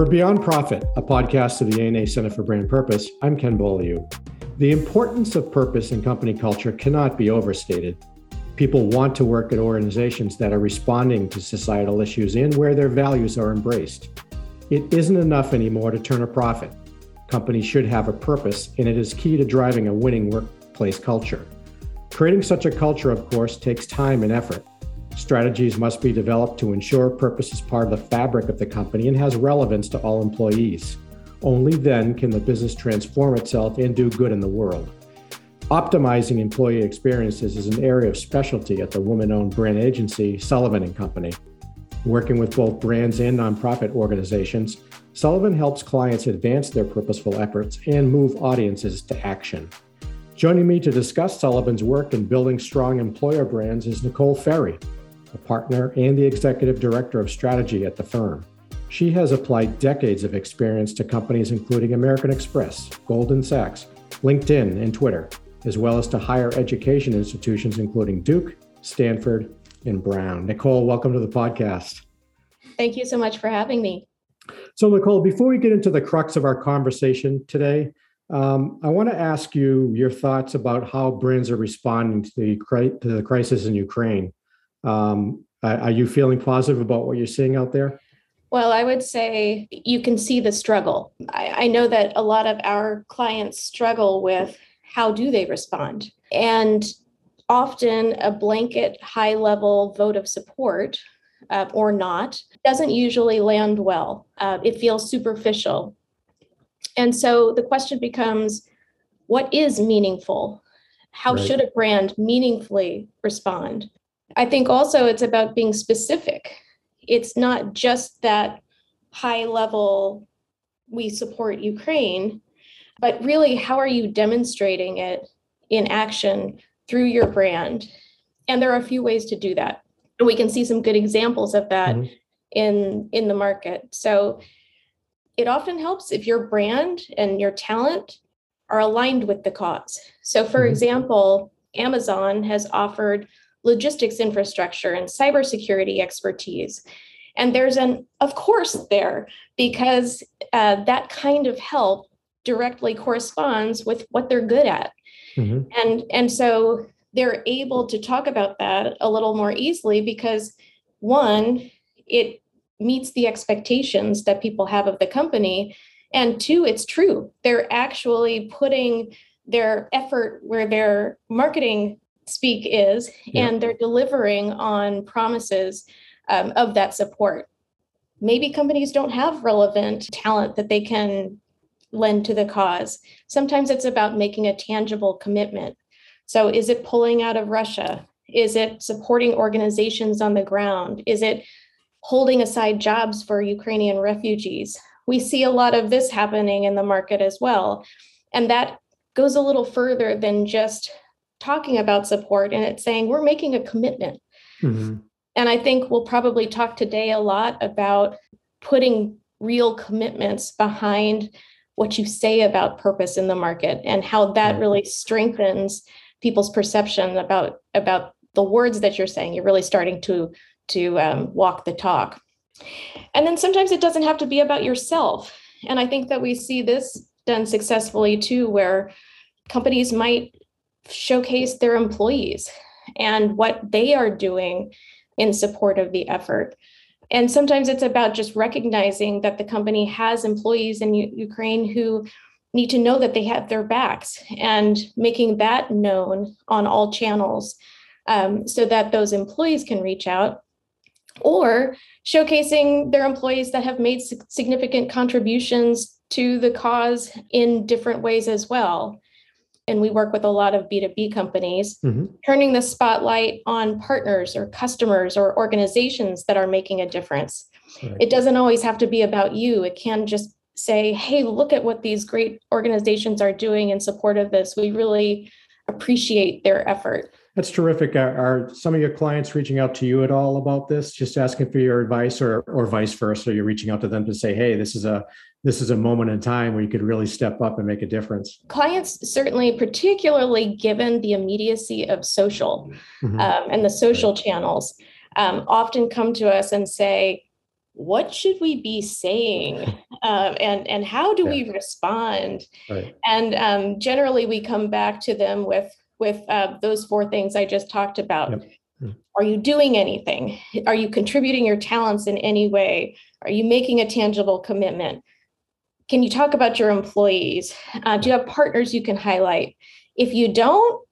For Beyond Profit, a podcast of the ANA Center for Brand Purpose, I'm Ken Beaulieu. The importance of purpose in company culture cannot be overstated. People want to work at organizations that are responding to societal issues and where their values are embraced. It isn't enough anymore to turn a profit. Companies should have a purpose, and it is key to driving a winning workplace culture. Creating such a culture, of course, takes time and effort. Strategies must be developed to ensure purpose is part of the fabric of the company and has relevance to all employees. Only then can the business transform itself and do good in the world. Optimizing employee experiences is an area of specialty at the woman-owned brand agency Sullivan and Company. Working with both brands and nonprofit organizations, Sullivan helps clients advance their purposeful efforts and move audiences to action. Joining me to discuss Sullivan's work in building strong employer brands is Nicole Ferry, a partner and the executive director of strategy at the firm. She has applied decades of experience to companies including American Express, Goldman Sachs, LinkedIn, and Twitter, as well as to higher education institutions including Duke, Stanford, and Brown. Nicole, welcome to the podcast. Thank you so much for having me. So, Nicole, before we get into the crux of our conversation today, um, I want to ask you your thoughts about how brands are responding to the, to the crisis in Ukraine. Um, are you feeling positive about what you're seeing out there? Well, I would say you can see the struggle. I, I, know that a lot of our clients struggle with how do they respond? And often a blanket high level vote of support uh, or not doesn't usually land well. Uh, it feels superficial. And so the question becomes what is meaningful? How right. should a brand meaningfully respond? I think also it's about being specific. It's not just that high level, we support Ukraine, but really, how are you demonstrating it in action through your brand? And there are a few ways to do that. And we can see some good examples of that mm-hmm. in, in the market. So it often helps if your brand and your talent are aligned with the cause. So, for mm-hmm. example, Amazon has offered logistics infrastructure and cybersecurity expertise. And there's an, of course, there, because uh, that kind of help directly corresponds with what they're good at. Mm-hmm. And, and so they're able to talk about that a little more easily because one, it meets the expectations that people have of the company. And two, it's true. They're actually putting their effort where their marketing speak is, yeah. and they're delivering on promises um, of that support. Maybe companies don't have relevant talent that they can lend to the cause. Sometimes it's about making a tangible commitment. So, is it pulling out of Russia? Is it supporting organizations on the ground? Is it holding aside jobs for Ukrainian refugees? We see a lot of this happening in the market as well. And that goes a little further than just talking about support and it's saying we're making a commitment. Mm-hmm. And I think we'll probably talk today a lot about putting real commitments behind what you say about purpose in the market and how that really strengthens people's perception about about the words that you're saying you're really starting to to um, walk the talk and then sometimes it doesn't have to be about yourself and i think that we see this done successfully too where companies might showcase their employees and what they are doing in support of the effort. And sometimes it's about just recognizing that the company has employees in U- Ukraine who need to know that they have their backs and making that known on all channels um, so that those employees can reach out or showcasing their employees that have made significant contributions to the cause in different ways as well and we work with a lot of B2B companies, mm-hmm. turning the spotlight on partners or customers or organizations that are making a difference. Right. It doesn't always have to be about you. It can just say, hey, look at what these great organizations are doing in support of this. We really appreciate their effort. That's terrific. Are, are, some of your clients reaching out to you at all about this, just asking for your advice, or or vice versa? Are you reaching out to them to say, "Hey, this is a this is a moment in time where you could really step up and make a difference." Clients certainly, particularly given the immediacy of social mm-hmm. um, and the social channels, um, often come to us and say, what should we be saying um, and and how do yeah. we respond right. and um, generally we come back to them with with uh, those four things i just talked about yep. mm. are you doing anything are you contributing your talents in any way are you making a tangible commitment can you talk about your employees uh, do you have partners you can highlight if you don't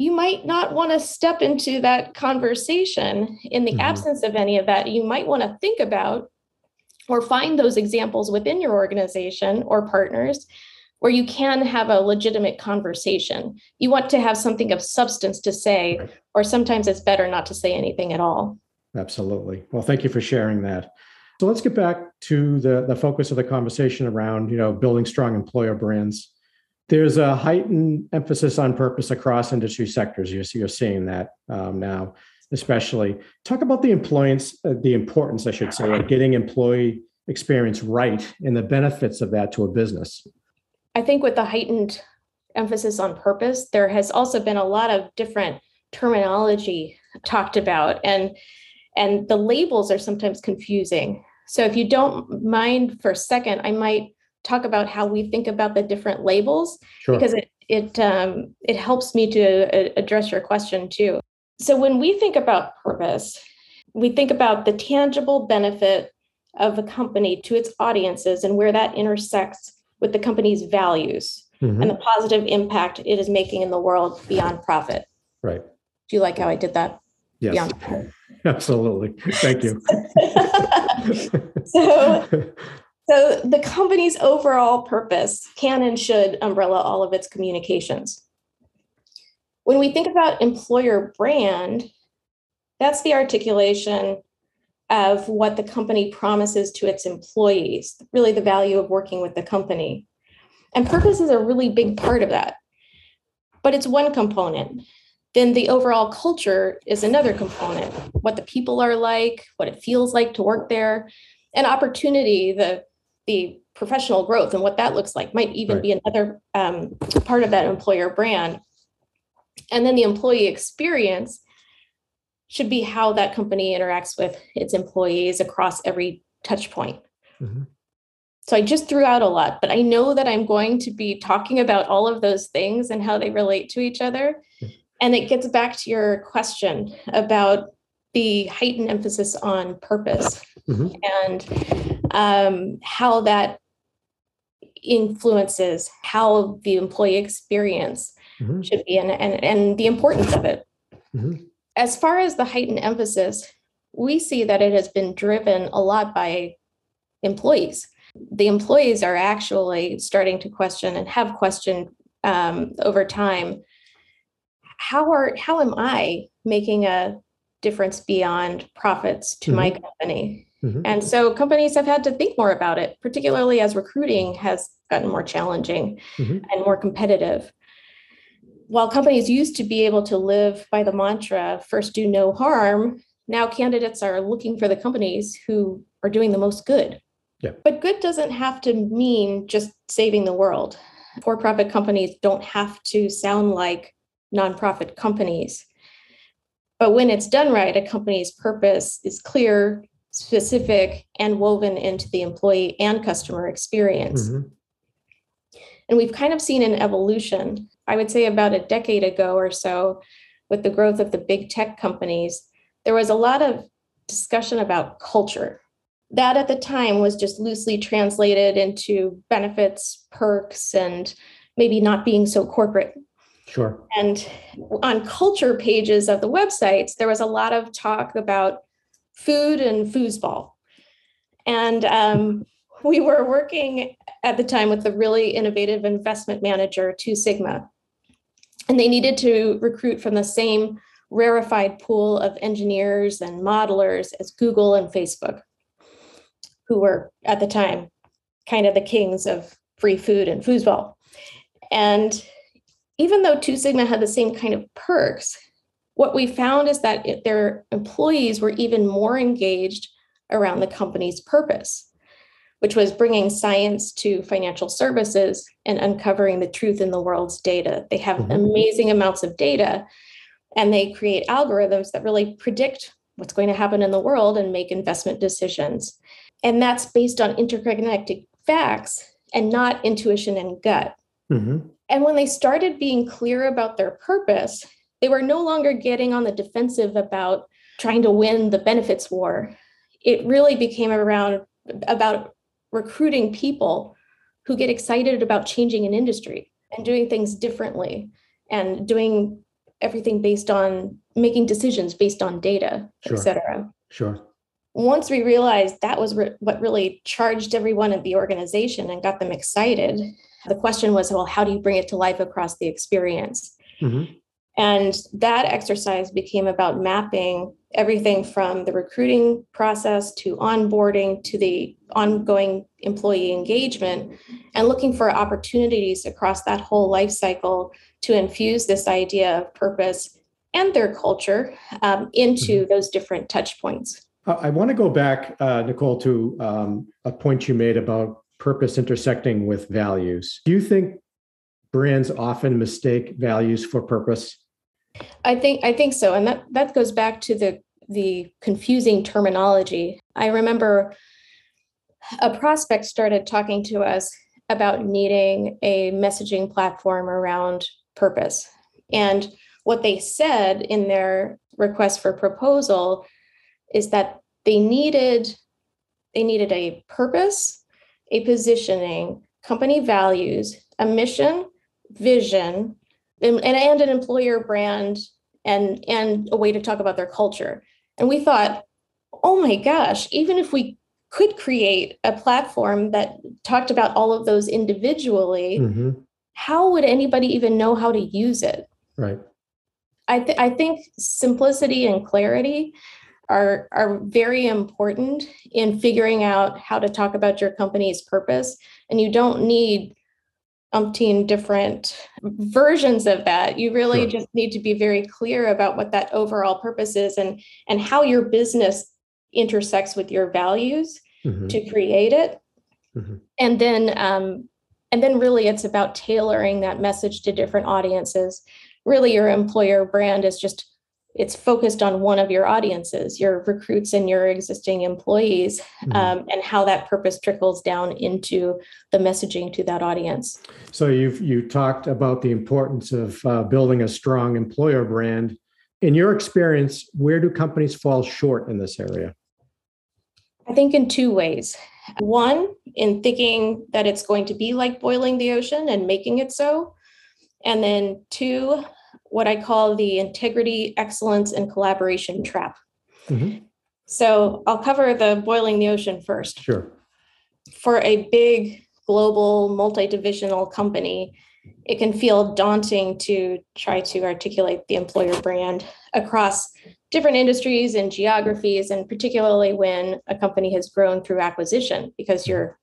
you might not want to step into that conversation in the mm-hmm. absence of any of that. You might want to think about or find those examples within your organization or partners where you can have a legitimate conversation. You want to have something of substance to say, right. or sometimes it's better not to say anything at all. Absolutely. Well, thank you for sharing that. So let's get back to the, the focus of the conversation around, you know, building strong employer brands there's a heightened emphasis on purpose across industry sectors. You're, you're seeing that um, now, especially. Talk about the employance, uh, the importance, I should say, of getting employee experience right and the benefits of that to a business. I think with the heightened emphasis on purpose, there has also been a lot of different terminology talked about, and and the labels are sometimes confusing. So if you don't mind for a second, I might talk about how we think about the different labels sure. because it it um, it helps me to uh, address your question too. So when we think about purpose, we think about the tangible benefit of a company to its audiences and where that intersects with the company's values mm-hmm. and the positive impact it is making in the world beyond profit. Right. Do you like how I did that? Yes. Absolutely. Thank you. so so the company's overall purpose can and should umbrella all of its communications. When we think about employer brand, that's the articulation of what the company promises to its employees, really the value of working with the company. And purpose is a really big part of that. But it's one component. Then the overall culture is another component what the people are like, what it feels like to work there, and opportunity, the the professional growth and what that looks like might even right. be another um, part of that employer brand. And then the employee experience should be how that company interacts with its employees across every touch point. Mm-hmm. So I just threw out a lot, but I know that I'm going to be talking about all of those things and how they relate to each other. And it gets back to your question about the heightened emphasis on purpose mm-hmm. and um, how that influences how the employee experience mm-hmm. should be and, and, and the importance of it. Mm-hmm. As far as the heightened emphasis, we see that it has been driven a lot by employees. The employees are actually starting to question and have questioned um, over time how are how am I making a difference beyond profits to mm-hmm. my company. Mm-hmm. And so companies have had to think more about it, particularly as recruiting has gotten more challenging mm-hmm. and more competitive. While companies used to be able to live by the mantra, first do no harm, now candidates are looking for the companies who are doing the most good. Yeah. But good doesn't have to mean just saving the world. For profit companies don't have to sound like nonprofit companies. But when it's done right, a company's purpose is clear, specific, and woven into the employee and customer experience. Mm-hmm. And we've kind of seen an evolution, I would say about a decade ago or so, with the growth of the big tech companies. There was a lot of discussion about culture. That at the time was just loosely translated into benefits, perks, and maybe not being so corporate Sure. And on culture pages of the websites, there was a lot of talk about food and foosball. And um, we were working at the time with a really innovative investment manager, Two Sigma. And they needed to recruit from the same rarefied pool of engineers and modelers as Google and Facebook, who were at the time kind of the kings of free food and foosball. And even though Two Sigma had the same kind of perks, what we found is that their employees were even more engaged around the company's purpose, which was bringing science to financial services and uncovering the truth in the world's data. They have mm-hmm. amazing amounts of data and they create algorithms that really predict what's going to happen in the world and make investment decisions. And that's based on interconnected facts and not intuition and gut. Mm-hmm. And when they started being clear about their purpose, they were no longer getting on the defensive about trying to win the benefits war. It really became around about recruiting people who get excited about changing an industry and doing things differently and doing everything based on making decisions based on data, sure. et cetera. Sure. Once we realized that was re- what really charged everyone at the organization and got them excited, the question was, well, how do you bring it to life across the experience? Mm-hmm. And that exercise became about mapping everything from the recruiting process to onboarding to the ongoing employee engagement and looking for opportunities across that whole life cycle to infuse this idea of purpose and their culture um, into mm-hmm. those different touch points. I want to go back, uh, Nicole, to um, a point you made about purpose intersecting with values. Do you think brands often mistake values for purpose? I think I think so, and that that goes back to the the confusing terminology. I remember a prospect started talking to us about needing a messaging platform around purpose. And what they said in their request for proposal is that they needed they needed a purpose, a positioning, company values, a mission, vision, and, and an employer brand and and a way to talk about their culture. And we thought, oh my gosh, even if we could create a platform that talked about all of those individually, mm-hmm. how would anybody even know how to use it? Right. I, th- I think simplicity and clarity are, are very important in figuring out how to talk about your company's purpose. And you don't need umpteen different versions of that. You really sure. just need to be very clear about what that overall purpose is and, and how your business intersects with your values mm-hmm. to create it. Mm-hmm. And then um, and then really it's about tailoring that message to different audiences. Really your employer brand is just it's focused on one of your audiences, your recruits and your existing employees, mm-hmm. um, and how that purpose trickles down into the messaging to that audience. So you've you talked about the importance of uh, building a strong employer brand. In your experience, where do companies fall short in this area? I think in two ways. One, in thinking that it's going to be like boiling the ocean and making it so. And then two, what I call the integrity, excellence, and collaboration trap. Mm-hmm. So I'll cover the boiling the ocean first. Sure. For a big global multi-divisional company, it can feel daunting to try to articulate the employer brand across different industries and geographies, and particularly when a company has grown through acquisition, because you're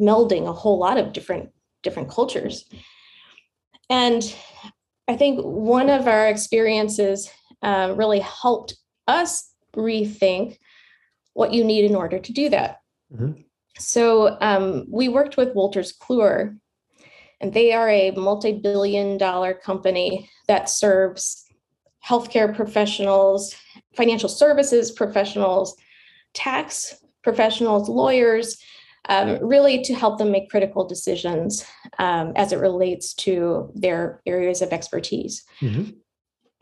melding a whole lot of different different cultures. And I think one of our experiences uh, really helped us rethink what you need in order to do that. Mm-hmm. So um, we worked with Wolters Kluwer, and they are a multi billion dollar company that serves healthcare professionals, financial services professionals, tax professionals, lawyers, um, really to help them make critical decisions um, as it relates to their areas of expertise. Mm-hmm.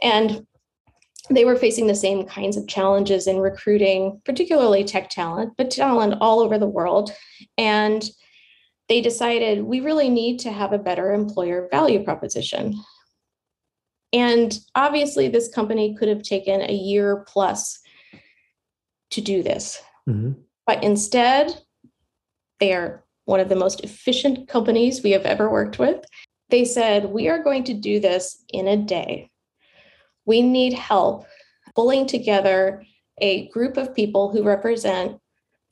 And they were facing the same kinds of challenges in recruiting, particularly tech talent, but talent all over the world. And they decided we really need to have a better employer value proposition. And obviously, this company could have taken a year plus to do this. Mm-hmm. But instead, they are one of the most efficient companies we have ever worked with. They said, We are going to do this in a day. We need help pulling together a group of people who represent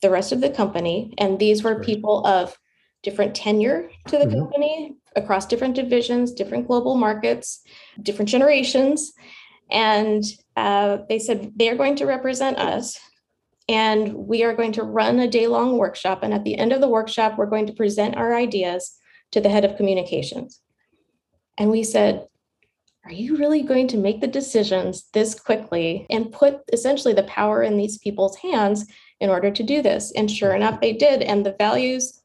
the rest of the company. And these were people of different tenure to the mm-hmm. company across different divisions, different global markets, different generations. And uh, they said they are going to represent us and we are going to run a day long workshop. And at the end of the workshop, we're going to present our ideas to the head of communications. And we said, are you really going to make the decisions this quickly and put essentially the power in these people's hands in order to do this? And sure enough, they did. And the values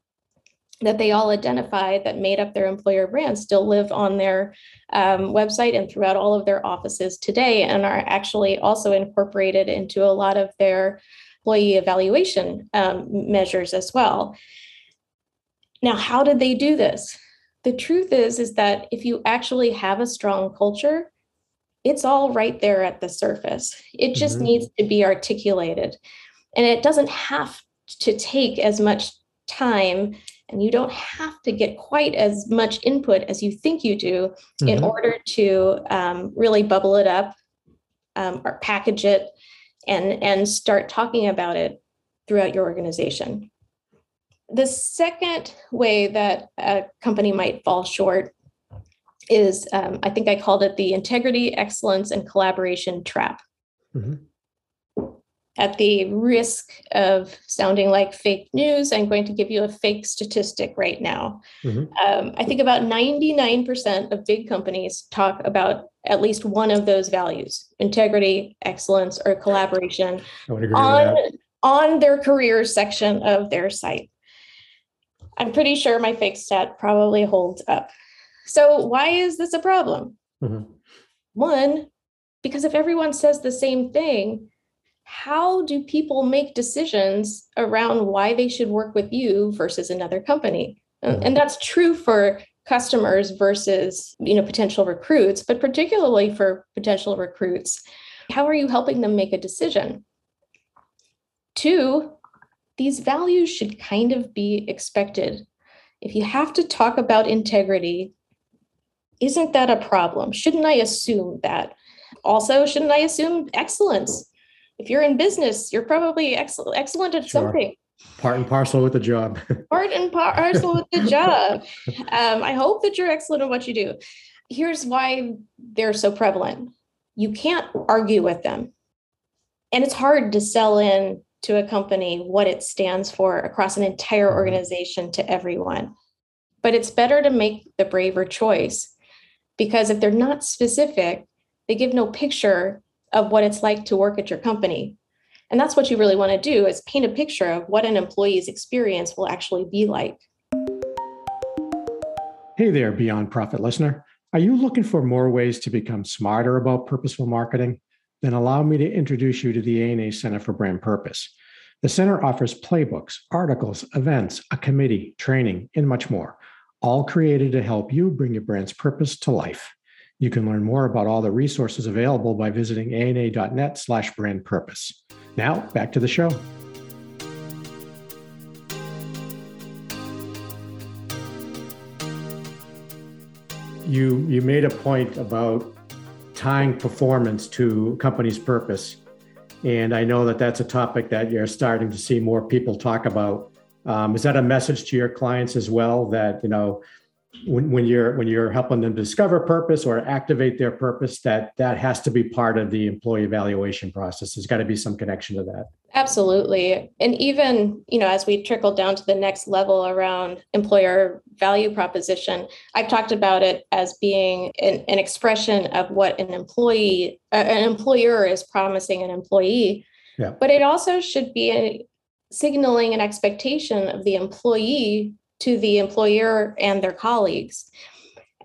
that they all identified that made up their employer brand still live on their um, website and throughout all of their offices today and are actually also incorporated into a lot of their employee evaluation um, measures as well. Now, how did they do this? The truth is, is that if you actually have a strong culture, it's all right there at the surface. It just mm-hmm. needs to be articulated. And it doesn't have to take as much time and you don't have to get quite as much input as you think you do mm-hmm. in order to um, really bubble it up um, or package it and and start talking about it throughout your organization the second way that a company might fall short is um, i think i called it the integrity excellence and collaboration trap mm-hmm. At the risk of sounding like fake news i'm going to give you a fake statistic right now mm-hmm. um, i think about 99% of big companies talk about at least one of those values integrity excellence or collaboration on, on their careers section of their site I'm pretty sure my fake stat probably holds up. So, why is this a problem? Mm-hmm. One, because if everyone says the same thing, how do people make decisions around why they should work with you versus another company? Mm-hmm. And that's true for customers versus you know potential recruits but particularly for potential recruits how are you helping them make a decision two these values should kind of be expected. If you have to talk about integrity, isn't that a problem? Shouldn't I assume that? Also, shouldn't I assume excellence? If you're in business, you're probably excellent excellent at sure. something. Part and parcel with the job. Part and parcel with the job. Um, I hope that you're excellent at what you do. Here's why they're so prevalent. You can't argue with them. And it's hard to sell in to a company what it stands for across an entire mm-hmm. organization to everyone. But it's better to make the braver choice because if they're not specific, they give no picture of what it's like to work at your company. And that's what you really want to do is paint a picture of what an employee's experience will actually be like. Hey there, Beyond Profit listener. Are you looking for more ways to become smarter about purposeful marketing? then allow me to introduce you to the ANA Center for Brand Purpose. The center offers playbooks, articles, events, a committee, training, and much more, all created to help you bring your brand's purpose to life. You can learn more about all the resources available by visiting ana.net slash brand purpose. Now, back to the show. You, you made a point about tying performance to company's purpose. And I know that that's a topic that you're starting to see more people talk about. Um, is that a message to your clients as well that, you know, when, when you're when you're helping them discover purpose or activate their purpose that that has to be part of the employee evaluation process. There's got to be some connection to that. Absolutely. And even you know as we trickle down to the next level around employer value proposition i've talked about it as being an, an expression of what an employee uh, an employer is promising an employee. Yeah. but it also should be a, signaling an expectation of the employee to the employer and their colleagues.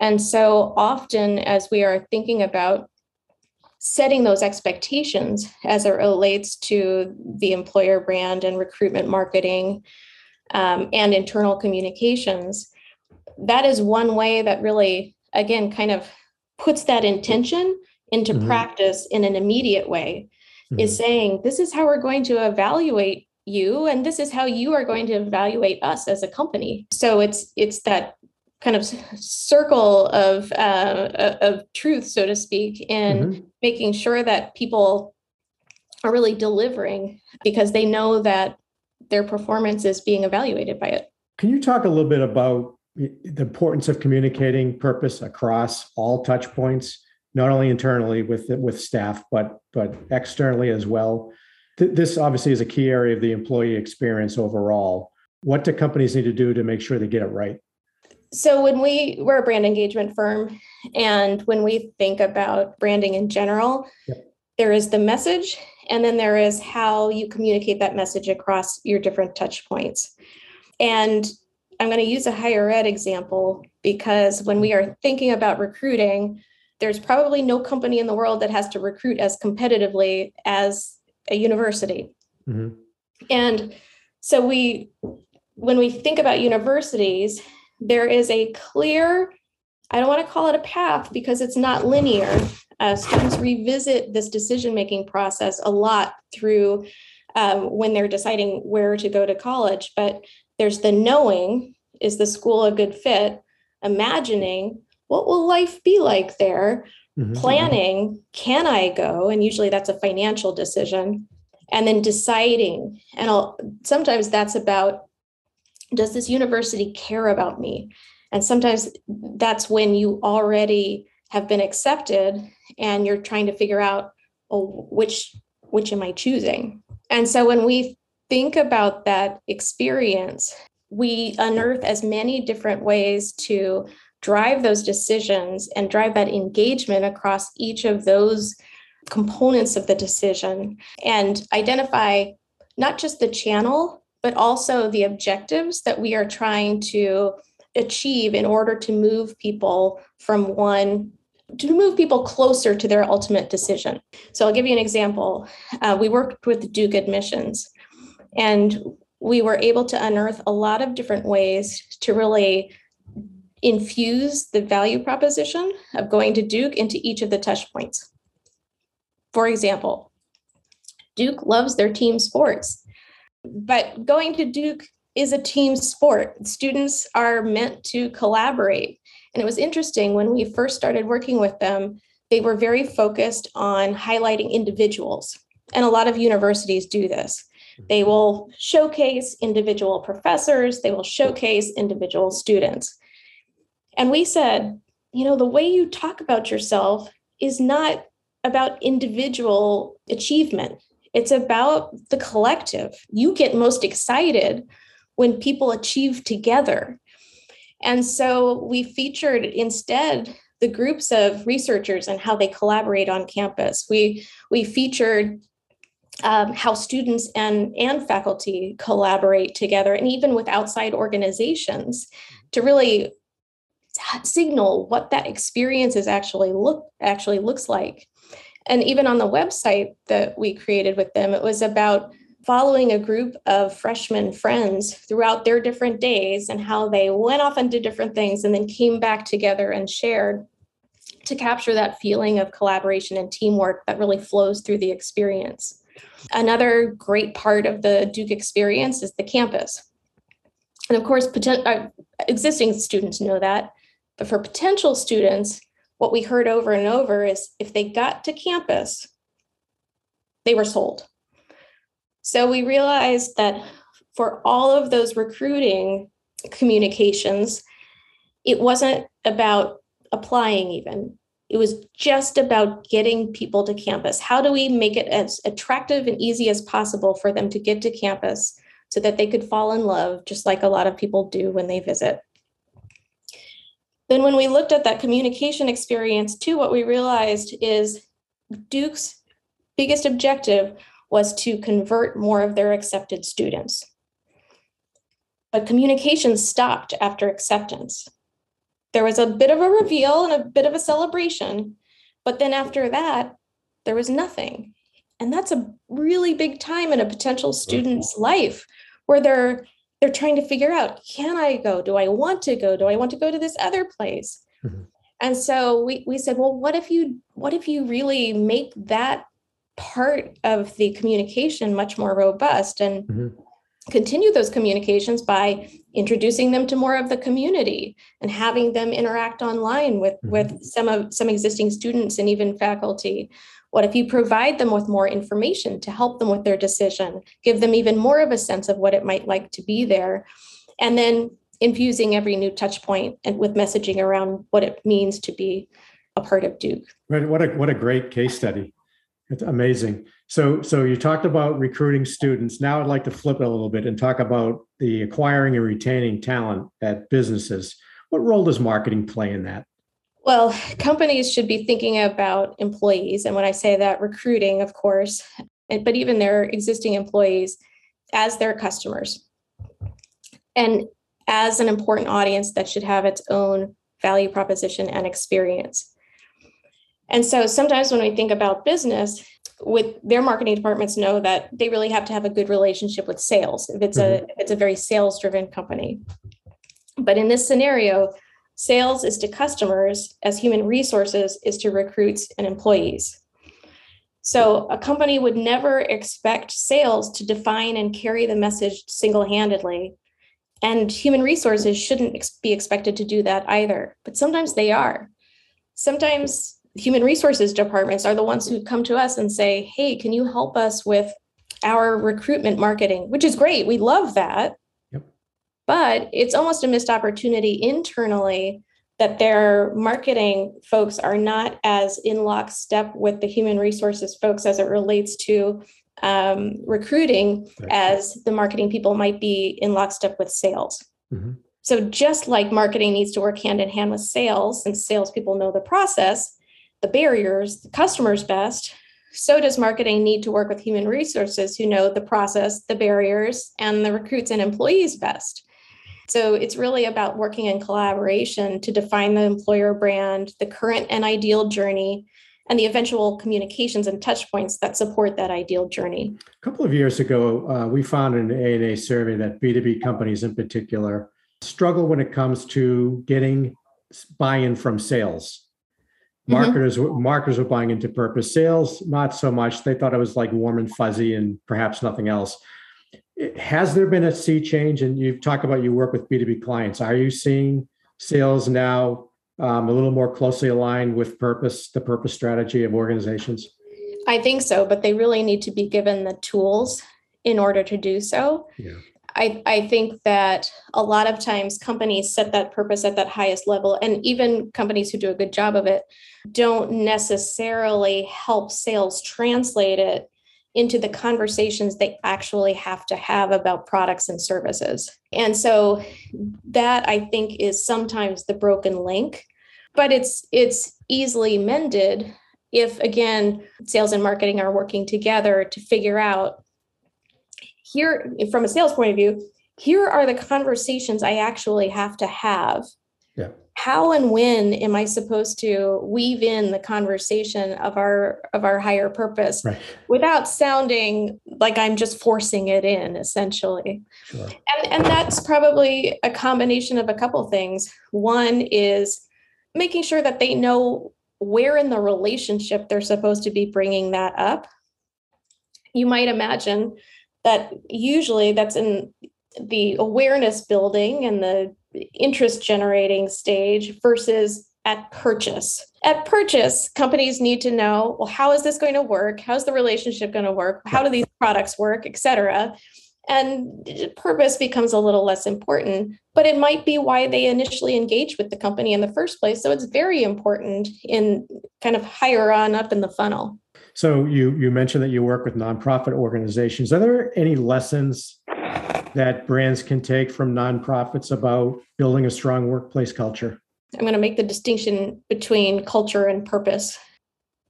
And so often, as we are thinking about setting those expectations as it relates to the employer brand and recruitment marketing um, and internal communications, that is one way that really, again, kind of puts that intention into mm-hmm. practice in an immediate way, mm-hmm. is saying, this is how we're going to evaluate you and this is how you are going to evaluate us as a company. So it's it's that kind of circle of uh, of truth so to speak in mm-hmm. making sure that people are really delivering because they know that their performance is being evaluated by it. Can you talk a little bit about the importance of communicating purpose across all touch points not only internally with with staff but but externally as well th- this obviously is a key area of the employee experience overall. What do companies need to do to make sure they get it right? so when we we're a brand engagement firm and when we think about branding in general yep. there is the message and then there is how you communicate that message across your different touch points and i'm going to use a higher ed example because when we are thinking about recruiting there's probably no company in the world that has to recruit as competitively as a university mm-hmm. and so we when we think about universities there is a clear, I don't want to call it a path because it's not linear. Uh, students revisit this decision making process a lot through um, when they're deciding where to go to college. But there's the knowing is the school a good fit? Imagining what will life be like there? Mm-hmm. Planning, can I go? And usually that's a financial decision. And then deciding. And I'll, sometimes that's about does this university care about me? And sometimes that's when you already have been accepted and you're trying to figure out, oh, which which am I choosing? And so when we think about that experience, we unearth as many different ways to drive those decisions and drive that engagement across each of those components of the decision and identify not just the channel but also the objectives that we are trying to achieve in order to move people from one to move people closer to their ultimate decision. So I'll give you an example. Uh, we worked with Duke Admissions, and we were able to unearth a lot of different ways to really infuse the value proposition of going to Duke into each of the touch points. For example, Duke loves their team sports. But going to Duke is a team sport. Students are meant to collaborate. And it was interesting when we first started working with them, they were very focused on highlighting individuals. And a lot of universities do this. They mm-hmm. will showcase individual professors, they will showcase individual students. And we said, you know, the way you talk about yourself is not about individual achievement. It's about the collective. You get most excited when people achieve together. And so we featured instead the groups of researchers and how they collaborate on campus. We, we featured um, how students and, and faculty collaborate together, and even with outside organizations to really signal what that experience is actually look actually looks like and even on the website that we created with them, it was about following a group of freshman friends throughout their different days and how they went off and did different things and then came back together and shared to capture that feeling of collaboration and teamwork that really flows through the experience. Another great part of the Duke experience is the campus. And of course, poten- uh, existing students know that, but for potential students, what we heard over and over is if they got to campus, they were sold. So we realized that for all of those recruiting communications, it wasn't about applying even. It was just about getting people to campus. How do we make it as attractive and easy as possible for them to get to campus so that they could fall in love, just like a lot of people do when they visit? Then, when we looked at that communication experience, too, what we realized is Duke's biggest objective was to convert more of their accepted students. But communication stopped after acceptance. There was a bit of a reveal and a bit of a celebration, but then after that, there was nothing. And that's a really big time in a potential mm-hmm. student's life where they're they're trying to figure out can I go? Do I want to go? Do I want to go to this other place? Mm-hmm. And so we, we said, well, what if you what if you really make that part of the communication much more robust and mm-hmm. continue those communications by introducing them to more of the community and having them interact online with mm-hmm. with some of some existing students and even faculty what if you provide them with more information to help them with their decision, give them even more of a sense of what it might like to be there, and then infusing every new touch point and with messaging around what it means to be a part of Duke. Right. What a what a great case study. It's amazing. So so you talked about recruiting students. Now I'd like to flip it a little bit and talk about the acquiring and retaining talent at businesses. what role does marketing play in that? Well, companies should be thinking about employees. And when I say that, recruiting, of course, but even their existing employees as their customers and as an important audience that should have its own value proposition and experience. And so sometimes when we think about business, with their marketing departments know that they really have to have a good relationship with sales if it's mm-hmm. a if it's a very sales driven company. But in this scenario, sales is to customers as human resources is to recruits and employees. So a company would never expect sales to define and carry the message single handedly. And human resources shouldn't ex- be expected to do that either. But sometimes they are. Sometimes human resources departments are the ones who come to us and say, hey, can you help us with our recruitment marketing? Which is great. We love that. But it's almost a missed opportunity internally that their marketing folks are not as in lockstep with the human resources folks as it relates to um, recruiting as the marketing people might be in lockstep with sales. Mm-hmm. So just like marketing needs to work hand in hand with sales, and salespeople know the process, the barriers, the customers best, so does marketing need to work with human resources who know the process, the barriers, and the recruits and employees best. So it's really about working in collaboration to define the employer brand, the current and ideal journey, and the eventual communications and touch points that support that ideal journey. A couple of years ago, uh, we found in an ANA survey that B2B companies in particular struggle when it comes to getting buy-in from sales. Mm-hmm. Marketers, mm-hmm. marketers were buying into purpose. Sales, not so much. They thought it was like warm and fuzzy and perhaps nothing else has there been a sea change? And you've talked about you work with B2B clients. Are you seeing sales now um, a little more closely aligned with purpose, the purpose strategy of organizations? I think so, but they really need to be given the tools in order to do so. Yeah. I, I think that a lot of times companies set that purpose at that highest level, and even companies who do a good job of it don't necessarily help sales translate it into the conversations they actually have to have about products and services. And so that I think is sometimes the broken link, but it's it's easily mended if again sales and marketing are working together to figure out here from a sales point of view, here are the conversations I actually have to have. Yeah how and when am i supposed to weave in the conversation of our of our higher purpose right. without sounding like i'm just forcing it in essentially sure. and and that's probably a combination of a couple things one is making sure that they know where in the relationship they're supposed to be bringing that up you might imagine that usually that's in the awareness building and the interest generating stage versus at purchase. At purchase, companies need to know, well, how is this going to work? How's the relationship going to work? How do these products work, et cetera? And purpose becomes a little less important, but it might be why they initially engage with the company in the first place. So it's very important in kind of higher on up in the funnel. So you you mentioned that you work with nonprofit organizations. Are there any lessons that brands can take from nonprofits about building a strong workplace culture? I'm going to make the distinction between culture and purpose.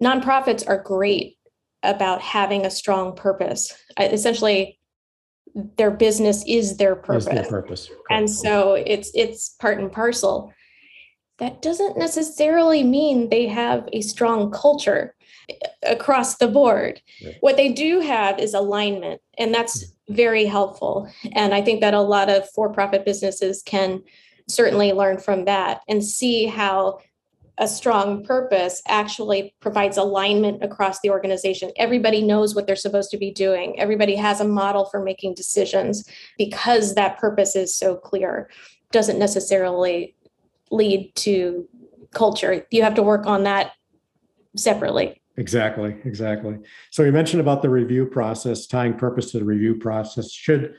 Nonprofits are great about having a strong purpose. Essentially, their business is their purpose. Is their purpose. And so it's it's part and parcel. That doesn't necessarily mean they have a strong culture across the board. Right. What they do have is alignment, and that's mm-hmm. very helpful. And I think that a lot of for profit businesses can certainly learn from that and see how a strong purpose actually provides alignment across the organization. Everybody knows what they're supposed to be doing. Everybody has a model for making decisions because that purpose is so clear. Doesn't necessarily lead to culture. You have to work on that separately. Exactly, exactly. So you mentioned about the review process, tying purpose to the review process. Should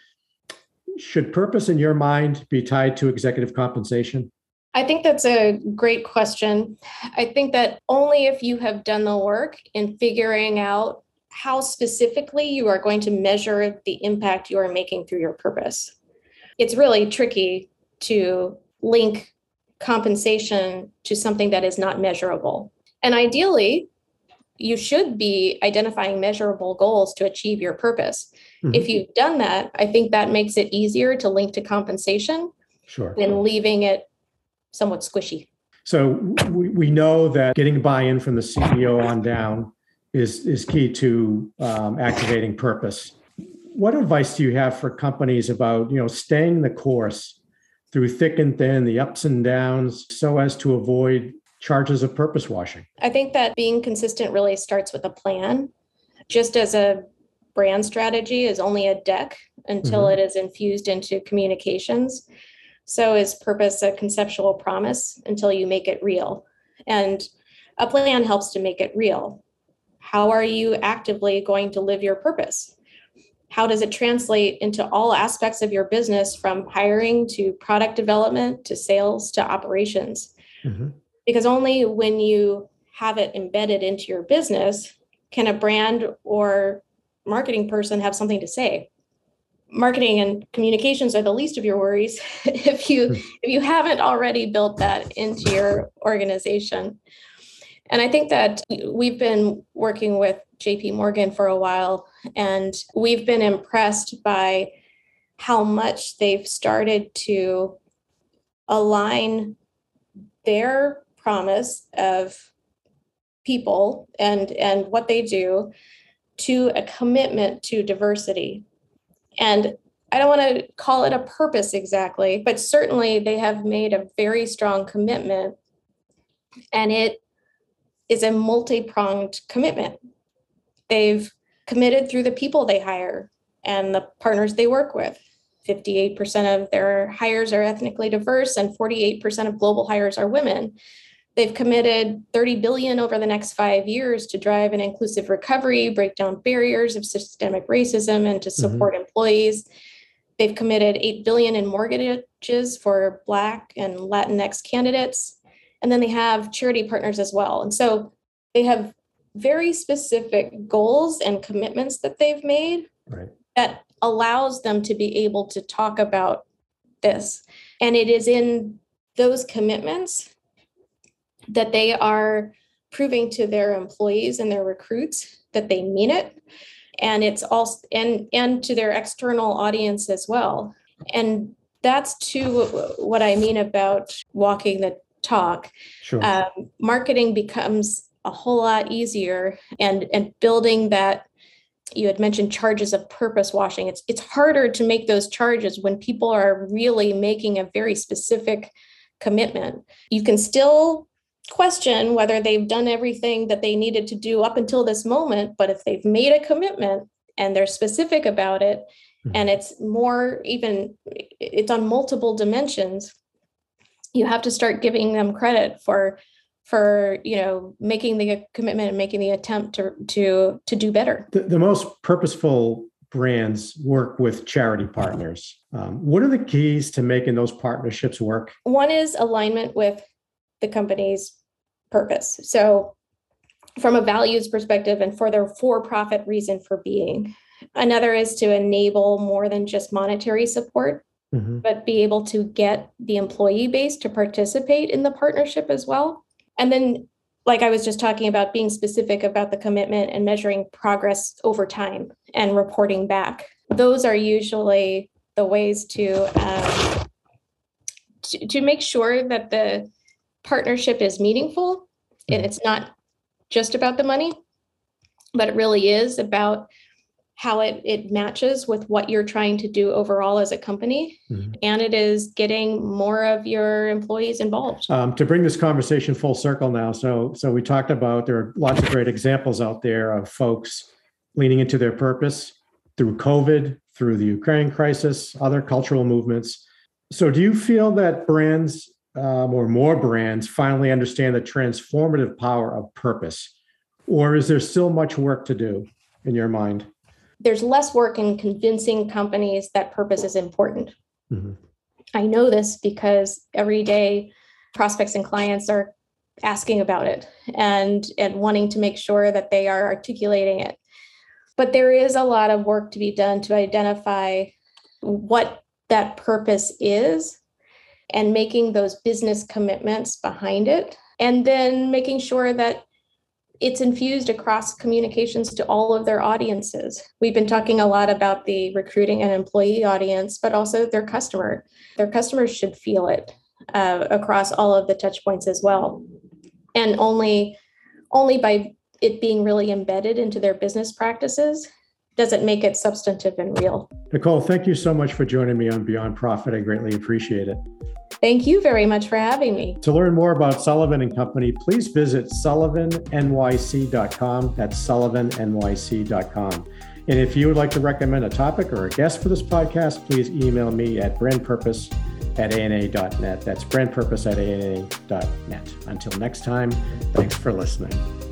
should purpose in your mind be tied to executive compensation? I think that's a great question. I think that only if you have done the work in figuring out how specifically you are going to measure the impact you are making through your purpose. It's really tricky to link compensation to something that is not measurable. And ideally, you should be identifying measurable goals to achieve your purpose. Mm-hmm. If you've done that, I think that makes it easier to link to compensation sure. than leaving it somewhat squishy. So we, we know that getting buy-in from the CEO on down is, is key to um, activating purpose. What advice do you have for companies about, you know, staying the course through thick and thin, the ups and downs, so as to avoid charges of purpose washing? I think that being consistent really starts with a plan. Just as a brand strategy is only a deck until mm-hmm. it is infused into communications. So is purpose a conceptual promise until you make it real. And a plan helps to make it real. How are you actively going to live your purpose? how does it translate into all aspects of your business from hiring to product development to sales to operations mm-hmm. Because only when you have it embedded into your business can a brand or marketing person have something to say marketing and communications are the least of your worries if you hmm. if you haven't already built that into your organization and i think that we've been working with JP Morgan for a while, and we've been impressed by how much they've started to align their promise of people and and what they do to a commitment to diversity and i don't want to call it a purpose exactly but certainly they have made a very strong commitment and it is a multi-pronged commitment they've committed through the people they hire and the partners they work with. 58% of their hires are ethnically diverse and 48% of global hires are women. They've committed 30 billion over the next 5 years to drive an inclusive recovery, break down barriers of systemic racism and to mm-hmm. support mm-hmm. employees. They've committed 8 billion in mortgages for black and latinx candidates and then they have charity partners as well. And so they have very specific goals and commitments that they've made right. that allows them to be able to talk about this. And it is in those commitments that they are proving to their employees and their recruits that they mean it. And it's also and and to their external audience as well. And that's to what i mean about walking the talk. Sure. um, marketing becomes a whole lot easier and and building that you had mentioned charges of purpose washing. It's it's harder to make those charges when people are really making a very specific commitment. You can still question whether they've done everything that they needed to do up until this moment but if they've made a commitment and they're specific about it mm-hmm. and it's more even it's on multiple dimensions you have to start giving them credit for for you know making the commitment and making the attempt to to to do better. The, the most purposeful brands work with charity partners. Um, what are the keys to making those partnerships work? One is alignment with the company's purpose so from a values perspective and for their for-profit reason for being another is to enable more than just monetary support mm-hmm. but be able to get the employee base to participate in the partnership as well and then, like I was just talking about, being specific about the commitment and measuring progress over time and reporting back. Those are usually the ways to, um, to, to make sure that the partnership is meaningful and mm-hmm. it's not just about the money, but it really is about how it, it matches with what you're trying to do overall as a company. Mm-hmm. And it is getting more of your employees involved. Um, to bring this conversation full circle now. So, so we talked about there are lots of great examples out there of folks leaning into their purpose through COVID, through the Ukraine crisis, other cultural movements. So, do you feel that brands um, or more brands finally understand the transformative power of purpose? Or is there still much work to do in your mind? there's less work in convincing companies that purpose is important. Mm-hmm. I know this because every day prospects and clients are asking about it and and wanting to make sure that they are articulating it. But there is a lot of work to be done to identify what that purpose is and making those business commitments behind it, and then making sure that it's infused across communications to all of their audiences. We've been talking a lot about the recruiting and employee audience, but also their customer. Their customers should feel it uh, across all of the touch points as well. And only only by it being really embedded into their business practices does it make it substantive and real. Nicole, thank you so much for joining me on Beyond Profit. I greatly appreciate it. Thank you very much for having me. To learn more about Sullivan and Company, please visit sullivannyc.com. That's sullivannyc.com. And if you would like to recommend a topic or a guest for this podcast, please email me at brandpurpose at ana.net. That's brandpurpose at ana.net. Until next time, thanks for listening.